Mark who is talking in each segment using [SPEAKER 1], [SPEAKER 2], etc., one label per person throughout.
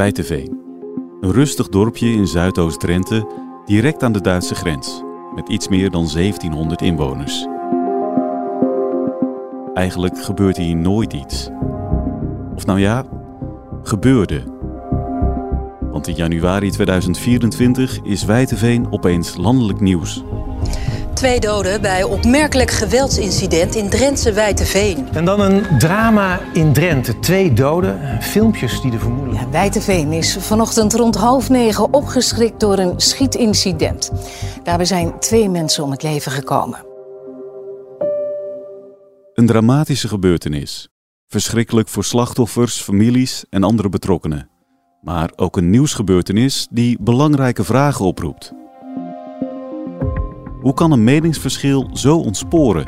[SPEAKER 1] Wijteveen. Een rustig dorpje in Zuidoost-Drenthe, direct aan de Duitse grens, met iets meer dan 1700 inwoners. Eigenlijk gebeurt hier nooit iets. Of nou ja, gebeurde. Want in januari 2024 is Wijteveen opeens landelijk nieuws.
[SPEAKER 2] Twee doden bij opmerkelijk geweldsincident in Drentse Wijteveen.
[SPEAKER 3] En dan een drama in Drenthe. Twee doden, filmpjes die de vermoeden.
[SPEAKER 2] Ja, Wijteveen is vanochtend rond half negen opgeschrikt door een schietincident. Daarbij zijn twee mensen om het leven gekomen.
[SPEAKER 1] Een dramatische gebeurtenis. Verschrikkelijk voor slachtoffers, families en andere betrokkenen. Maar ook een nieuwsgebeurtenis die belangrijke vragen oproept. Hoe kan een meningsverschil zo ontsporen?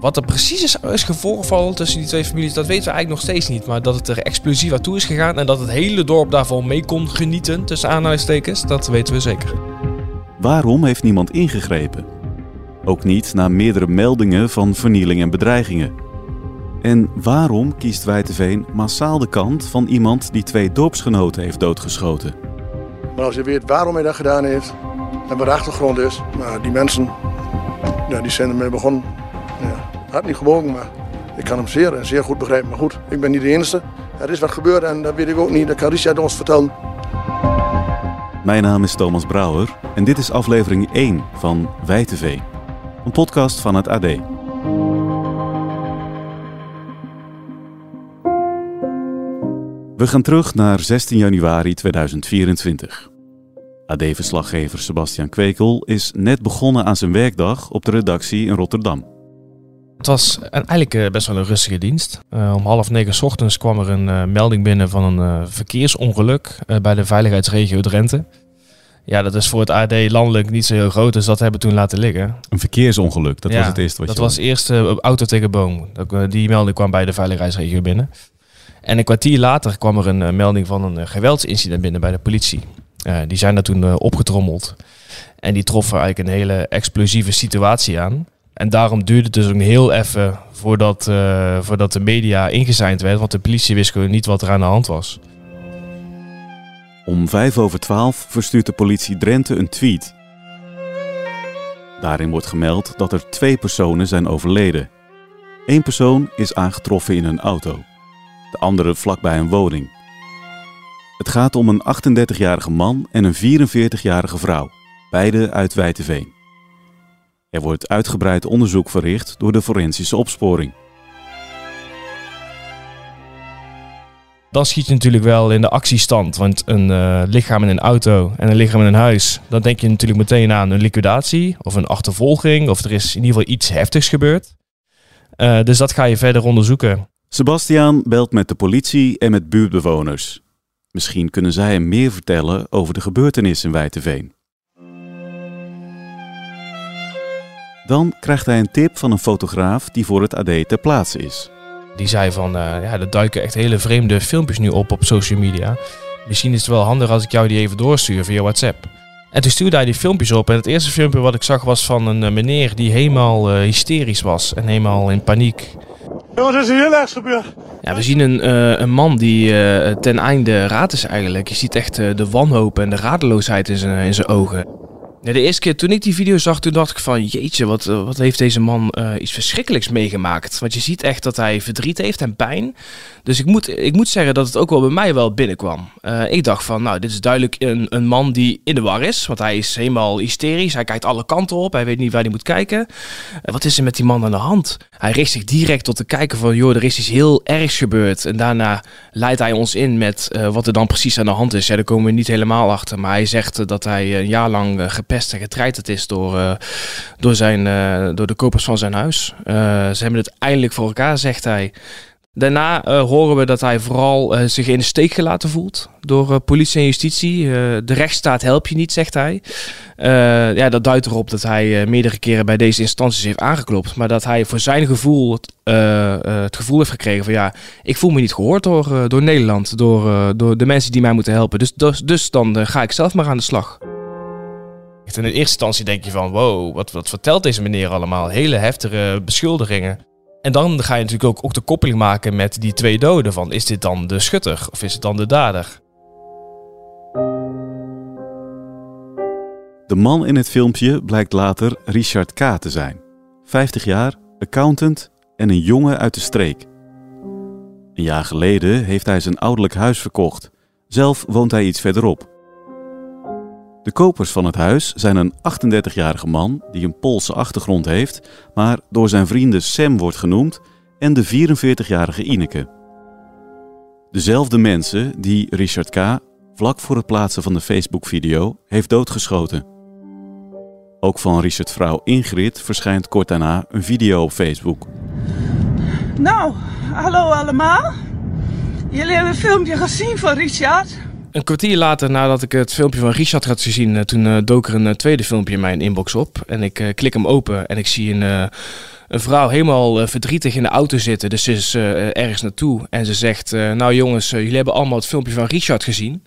[SPEAKER 4] Wat er precies is, is voorgevallen tussen die twee families, dat weten we eigenlijk nog steeds niet. Maar dat het er explosief aan toe is gegaan en dat het hele dorp daarvan mee kon genieten, tussen aanhalingstekens, dat weten we zeker.
[SPEAKER 1] Waarom heeft niemand ingegrepen? Ook niet na meerdere meldingen van vernieling en bedreigingen. En waarom kiest Wijteveen massaal de kant van iemand die twee dorpsgenoten heeft doodgeschoten?
[SPEAKER 5] Maar als je weet waarom hij dat gedaan heeft en wat de achtergrond is, die mensen, ja, die zijn ermee begonnen. Ja, had niet gewogen, maar ik kan hem zeer en zeer goed begrijpen. Maar goed, ik ben niet de enige. Er is wat gebeurd en dat weet ik ook niet. Dat kan Richard ons vertellen.
[SPEAKER 1] Mijn naam is Thomas Brouwer en dit is aflevering 1 van Wijteveen. Een podcast van het AD. We gaan terug naar 16 januari 2024. AD-verslaggever Sebastian Kwekel is net begonnen aan zijn werkdag op de redactie in Rotterdam.
[SPEAKER 4] Het was eigenlijk eh, best wel een rustige dienst. Uh, om half negen 's ochtends kwam er een uh, melding binnen van een verkeersongeluk bij de veiligheidsregio Drenthe. Ja, dat is voor het AD landelijk niet zo heel groot, dus dat hebben we toen laten liggen.
[SPEAKER 1] Een verkeersongeluk, dat ja, was het eerste wat
[SPEAKER 4] dat
[SPEAKER 1] je
[SPEAKER 4] was eerst auto tegen boom. Die melding kwam bij de veiligheidsregio binnen. En een kwartier later kwam er een melding van een geweldsincident binnen bij de politie. Uh, die zijn daar toen uh, opgetrommeld. En die troffen eigenlijk een hele explosieve situatie aan. En daarom duurde het dus ook heel even voordat, uh, voordat de media ingezeind werd. Want de politie wist gewoon niet wat er aan de hand was.
[SPEAKER 1] Om vijf over twaalf verstuurt de politie Drenthe een tweet. Daarin wordt gemeld dat er twee personen zijn overleden. Eén persoon is aangetroffen in een auto. De andere vlakbij een woning. Het gaat om een 38-jarige man en een 44-jarige vrouw, beide uit Wijteveen. Er wordt uitgebreid onderzoek verricht door de forensische opsporing.
[SPEAKER 4] Dan schiet je natuurlijk wel in de actiestand, want een uh, lichaam in een auto en een lichaam in een huis, dan denk je natuurlijk meteen aan een liquidatie of een achtervolging of er is in ieder geval iets heftigs gebeurd. Uh, dus dat ga je verder onderzoeken.
[SPEAKER 1] Sebastiaan belt met de politie en met buurtbewoners. Misschien kunnen zij hem meer vertellen over de gebeurtenis in Wijteveen. Dan krijgt hij een tip van een fotograaf die voor het AD ter plaatse is.
[SPEAKER 4] Die zei van, uh, ja, er duiken echt hele vreemde filmpjes nu op op social media. Misschien is het wel handig als ik jou die even doorstuur via WhatsApp. En toen stuurde hij die filmpjes op en het eerste filmpje wat ik zag was van een meneer die helemaal uh, hysterisch was en helemaal in paniek.
[SPEAKER 5] Is er heel erg gebeurd?
[SPEAKER 4] Ja, we zien een, uh, een man die uh, ten einde raad is eigenlijk. Je ziet echt uh, de wanhoop en de radeloosheid in zijn, in zijn ogen. De eerste keer toen ik die video zag, toen dacht ik van... Jeetje, wat, wat heeft deze man iets verschrikkelijks meegemaakt. Want je ziet echt dat hij verdriet heeft en pijn. Dus ik moet, ik moet zeggen dat het ook wel bij mij wel binnenkwam. ik dacht van, nou, dit is duidelijk een, een man die in de war is. Want hij is helemaal hysterisch. Hij kijkt alle kanten op. Hij weet niet waar hij moet kijken. wat is er met die man aan de hand? Hij richt zich direct tot te kijken van, joh, er is iets heel ergs gebeurd. En daarna leidt hij ons in met wat er dan precies aan de hand is. Ja, daar komen we niet helemaal achter. Maar hij zegt dat hij een jaar lang uh, gepest en getreiterd is door, door, zijn, door de kopers van zijn huis. ze hebben het eindelijk voor elkaar, zegt hij. Daarna horen we dat hij vooral zich in de steek gelaten voelt door politie en justitie. de rechtsstaat helpt je niet, zegt hij. ja, dat duidt erop dat hij meerdere keren bij deze instanties heeft aangeklopt. Maar dat hij voor zijn gevoel het gevoel heeft gekregen van ja, ik voel me niet gehoord door, door Nederland, door, door de mensen die mij moeten helpen. Dus, dus, dus dan ga ik zelf maar aan de slag. In in eerste instantie denk je van, wow, wat, wat vertelt deze meneer allemaal? Hele heftige beschuldigingen. En dan ga je natuurlijk ook, ook de koppeling maken met die twee doden. Van, is dit dan de schutter of is het dan de dader?
[SPEAKER 1] De man in het filmpje blijkt later Richard K. te zijn. 50 jaar, accountant en een jongen uit de streek. Een jaar geleden heeft hij zijn ouderlijk huis verkocht. Zelf woont hij iets verderop, de kopers van het huis zijn een 38-jarige man die een Poolse achtergrond heeft, maar door zijn vrienden Sam wordt genoemd, en de 44-jarige Ineke. Dezelfde mensen die Richard K. vlak voor het plaatsen van de Facebook-video heeft doodgeschoten. Ook van Richards vrouw Ingrid verschijnt kort daarna een video op Facebook.
[SPEAKER 6] Nou, hallo allemaal. Jullie hebben een filmpje gezien van Richard.
[SPEAKER 4] Een kwartier later nadat ik het filmpje van Richard had gezien, eh, toen uh, dook er een uh, tweede filmpje in mijn inbox op. En ik klik hem open en ik zie een, een vrouw helemaal verdrietig in de auto zitten. Dus ze is ergens naartoe en ze zegt, nou jongens, jullie hebben allemaal het filmpje van Richard gezien.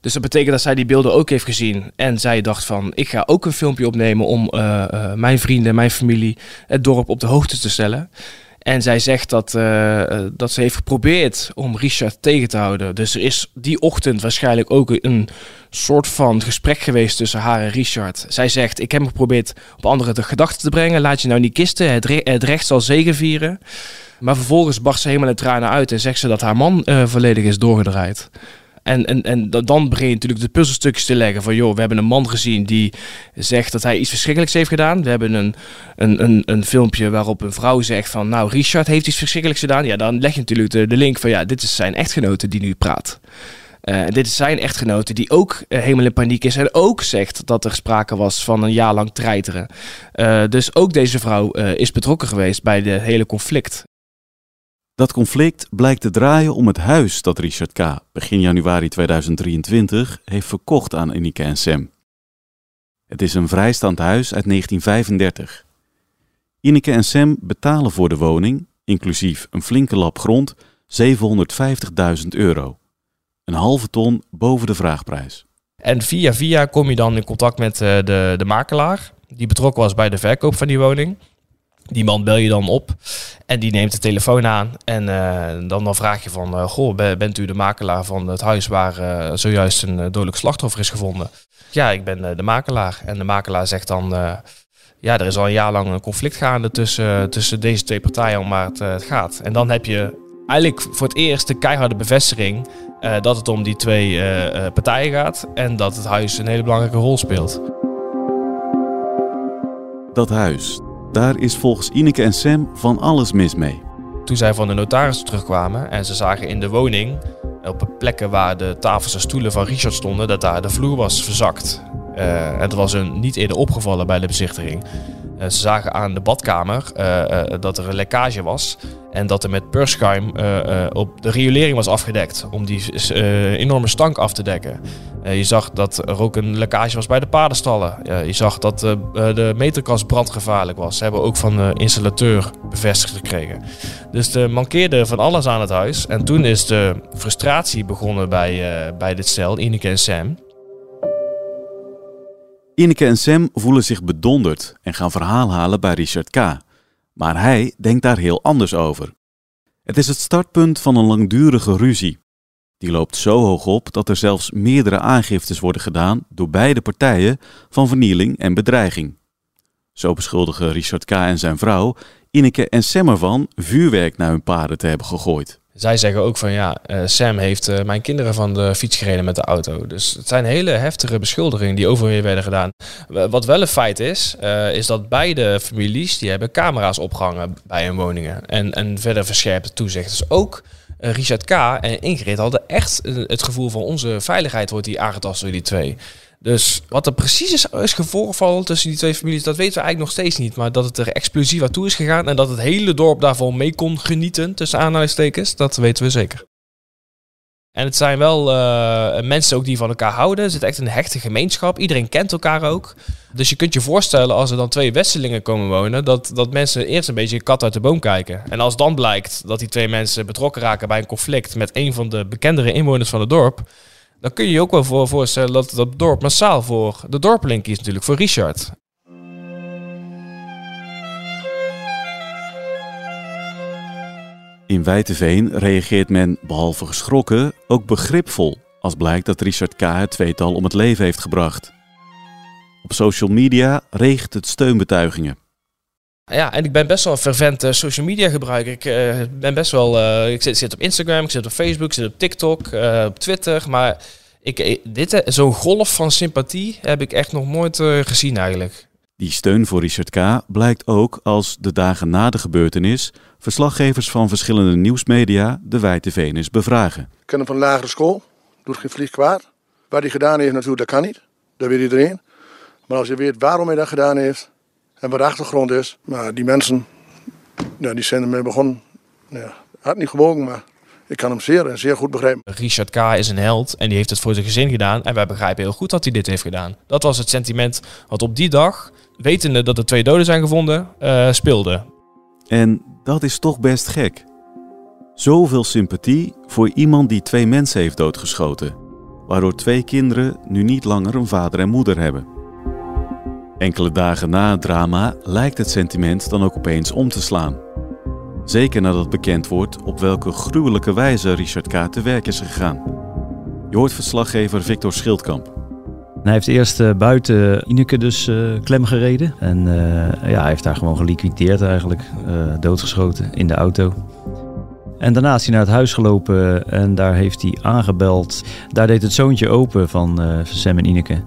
[SPEAKER 4] Dus dat betekent dat zij die beelden ook heeft gezien. En zij dacht van, ik ga ook een filmpje opnemen om mijn vrienden, mijn familie, het dorp op de hoogte te stellen. En zij zegt dat, uh, dat ze heeft geprobeerd om Richard tegen te houden. Dus er is die ochtend waarschijnlijk ook een soort van gesprek geweest tussen haar en Richard. Zij zegt: Ik heb geprobeerd op anderen de gedachten te brengen. Laat je nou niet kisten. Het, het recht zal zegenvieren. Maar vervolgens barst ze helemaal in tranen uit en zegt ze dat haar man uh, volledig is doorgedraaid. En, en, en dan begin je natuurlijk de puzzelstukjes te leggen van joh, we hebben een man gezien die zegt dat hij iets verschrikkelijks heeft gedaan. We hebben een, een, een, een filmpje waarop een vrouw zegt van nou, Richard heeft iets verschrikkelijks gedaan. Ja, dan leg je natuurlijk de, de link van ja, dit is zijn echtgenote die nu praat. Uh, dit is zijn echtgenote die ook uh, helemaal in paniek is en ook zegt dat er sprake was van een jaar lang treiteren. Uh, dus ook deze vrouw is betrokken geweest bij de hele conflict.
[SPEAKER 1] Dat conflict blijkt te draaien om het huis dat Richard K. begin januari 2023 heeft verkocht aan Inike en Sam. Het is een vrijstaand huis uit 1935. Ineke en Sam betalen voor de woning, inclusief een flinke lap grond, 750.000 euro. Een halve ton boven de vraagprijs.
[SPEAKER 4] En via via kom je dan in contact met de, de makelaar, die betrokken was bij de verkoop van die woning. Die man bel je dan op en die neemt de telefoon aan. En uh, dan, dan vraag je van, uh, goh, bent u de makelaar van het huis waar uh, zojuist een dodelijk slachtoffer is gevonden? Ja, ik ben de makelaar. En de makelaar zegt dan, ja, er is al een jaar lang een conflict gaande tussen, tussen deze twee partijen om waar het, het gaat. En dan heb je eigenlijk voor het eerst de keiharde bevestiging dat het om die twee partijen gaat. En dat het huis een hele belangrijke rol speelt.
[SPEAKER 1] Dat huis, daar is volgens Ineke en Sam van alles mis mee.
[SPEAKER 4] Toen zij van de notaris terugkwamen en ze zagen in de woning, op plekken waar de tafels en stoelen van Richard stonden, dat daar de vloer was verzakt. Uh, het was hun niet eerder opgevallen bij de bezichtiging. Ze zagen aan de badkamer uh, dat er een lekkage was en dat er met purschuim op de riolering was afgedekt om die enorme stank af te dekken. je zag dat er ook een lekkage was bij de paardenstallen. je zag dat de meterkast brandgevaarlijk was. Ze hebben ook van de installateur bevestigd gekregen. Dus er mankeerde van alles aan het huis. En toen is de frustratie begonnen bij, bij dit stel, Ineke en Sam.
[SPEAKER 1] Ineke en Sam voelen zich bedonderd en gaan verhaal halen bij Richard K. Maar hij denkt daar heel anders over. Het is het startpunt van een langdurige ruzie. Die loopt zo hoog op dat er zelfs meerdere aangiftes worden gedaan door beide partijen van vernieling en bedreiging. Zo beschuldigen Richard K. en zijn vrouw Ineke en Sam ervan vuurwerk naar hun paarden te hebben gegooid.
[SPEAKER 4] Zij zeggen ook van ja, uh, Sam heeft uh, mijn kinderen van de fiets gereden met de auto. Dus het zijn hele heftige beschuldigingen die over werden gedaan. Wat wel een feit is, uh, is dat beide families die hebben camera's opgehangen bij hun woningen. En, en verder verscherpte toezicht. Dus ook Richard K. en Ingrid hadden echt het gevoel van onze veiligheid wordt die aangetast door die twee. Dus wat er precies is, is voorgevallen tussen die twee families, dat weten we eigenlijk nog steeds niet. Maar dat het er explosief aan toe is gegaan en dat het hele dorp daarvan mee kon genieten, tussen aanhalingstekens, dat weten we zeker. En het zijn wel uh, mensen ook die van elkaar houden. Er zit echt een hechte gemeenschap. Iedereen kent elkaar ook. Dus je kunt je voorstellen als er dan twee Westelingen komen wonen, dat, dat mensen eerst een beetje kat uit de boom kijken. En als dan blijkt dat die twee mensen betrokken raken bij een conflict met een van de bekendere inwoners van het dorp, dan kun je je ook wel voor voorstellen dat dat dorp massaal voor de dorpeling kiest natuurlijk, voor Richard.
[SPEAKER 1] In Wijteveen reageert men, behalve geschrokken, ook begripvol als blijkt dat Richard K. het tweetal om het leven heeft gebracht. Op social media regent het steunbetuigingen.
[SPEAKER 4] Ja, en ik ben best wel een fervent social media gebruiker. Ik eh, ben best wel. eh, ik zit, zit op Instagram, ik zit op Facebook, ik zit op TikTok, eh, op Twitter. Maar ik, dit, zo'n golf van sympathie heb ik echt nog nooit eh, gezien eigenlijk.
[SPEAKER 1] Die steun voor Richard K. blijkt ook als de dagen na de gebeurtenis verslaggevers van verschillende nieuwsmedia de wijte Venus bevragen.
[SPEAKER 5] Ik ken hem van lagere school. Doet geen vlieg kwaad. Wat hij gedaan heeft natuurlijk, dat kan niet. Dat weet iedereen. Maar als je weet waarom hij dat gedaan heeft en wat de achtergrond is. Maar die mensen, ja, die zijn ermee begonnen. Ja, had niet gewogen, maar ik kan hem zeer en zeer goed begrijpen.
[SPEAKER 4] Richard K. is een held en die heeft het voor zijn gezin gedaan. En wij begrijpen heel goed dat hij dit heeft gedaan. Dat was het sentiment wat op die dag, wetende dat er twee doden zijn gevonden, eh, speelde.
[SPEAKER 1] En dat is toch best gek. Zoveel sympathie voor iemand die twee mensen heeft doodgeschoten, waardoor twee kinderen nu niet langer een vader en moeder hebben. Enkele dagen na het drama lijkt het sentiment dan ook opeens om te slaan. Zeker nadat bekend wordt op welke gruwelijke wijze Richard K. te werk is gegaan. Je hoort verslaggever Victor Schildkamp.
[SPEAKER 7] Hij heeft eerst eh, buiten Ineke dus eh, klem gereden. En eh, ja, hij heeft daar gewoon geliquideerd eigenlijk. doodgeschoten in de auto. En daarna is hij naar het huis gelopen en daar heeft hij aangebeld. Daar deed het zoontje open van Sam en Ineke.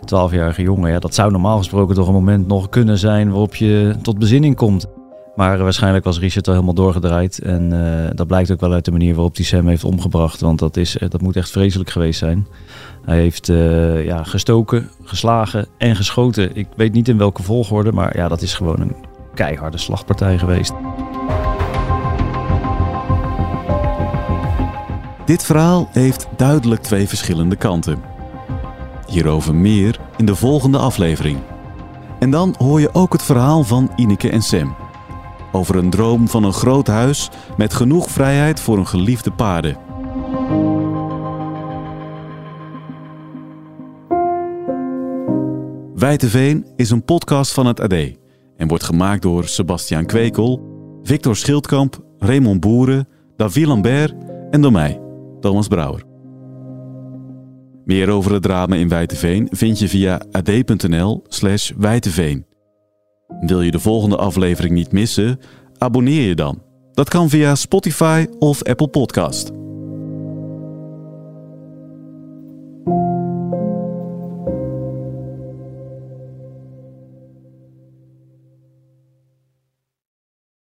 [SPEAKER 7] 12-jarige jongen. Ja, dat zou normaal gesproken toch een moment nog kunnen zijn waarop je tot bezinning komt. Maar waarschijnlijk was Richard al helemaal doorgedraaid. En eh, dat blijkt ook wel uit de manier waarop hij Sam heeft omgebracht. Want dat, is, eh, dat moet echt vreselijk geweest zijn. Hij heeft eh, ja, gestoken, geslagen en geschoten. Ik weet niet in welke volgorde, maar ja, dat is gewoon een keiharde slagpartij geweest.
[SPEAKER 1] Dit verhaal heeft duidelijk twee verschillende kanten. Hierover meer in de volgende aflevering. En dan hoor je ook het verhaal van Ineke en Sam. Over een droom van een groot huis met genoeg vrijheid voor een geliefde paarden. Wijteveen is een podcast van het AD en wordt gemaakt door Sebastiaan Kwekel, Victor Schildkamp, Raymond Boeren, David Lambert en door mij, Thomas Brouwer. Meer over het drama in Wijteveen vind je via ad.nl slash Wijteveen. Wil je de volgende aflevering niet missen? Abonneer je dan. Dat kan via Spotify of Apple Podcast.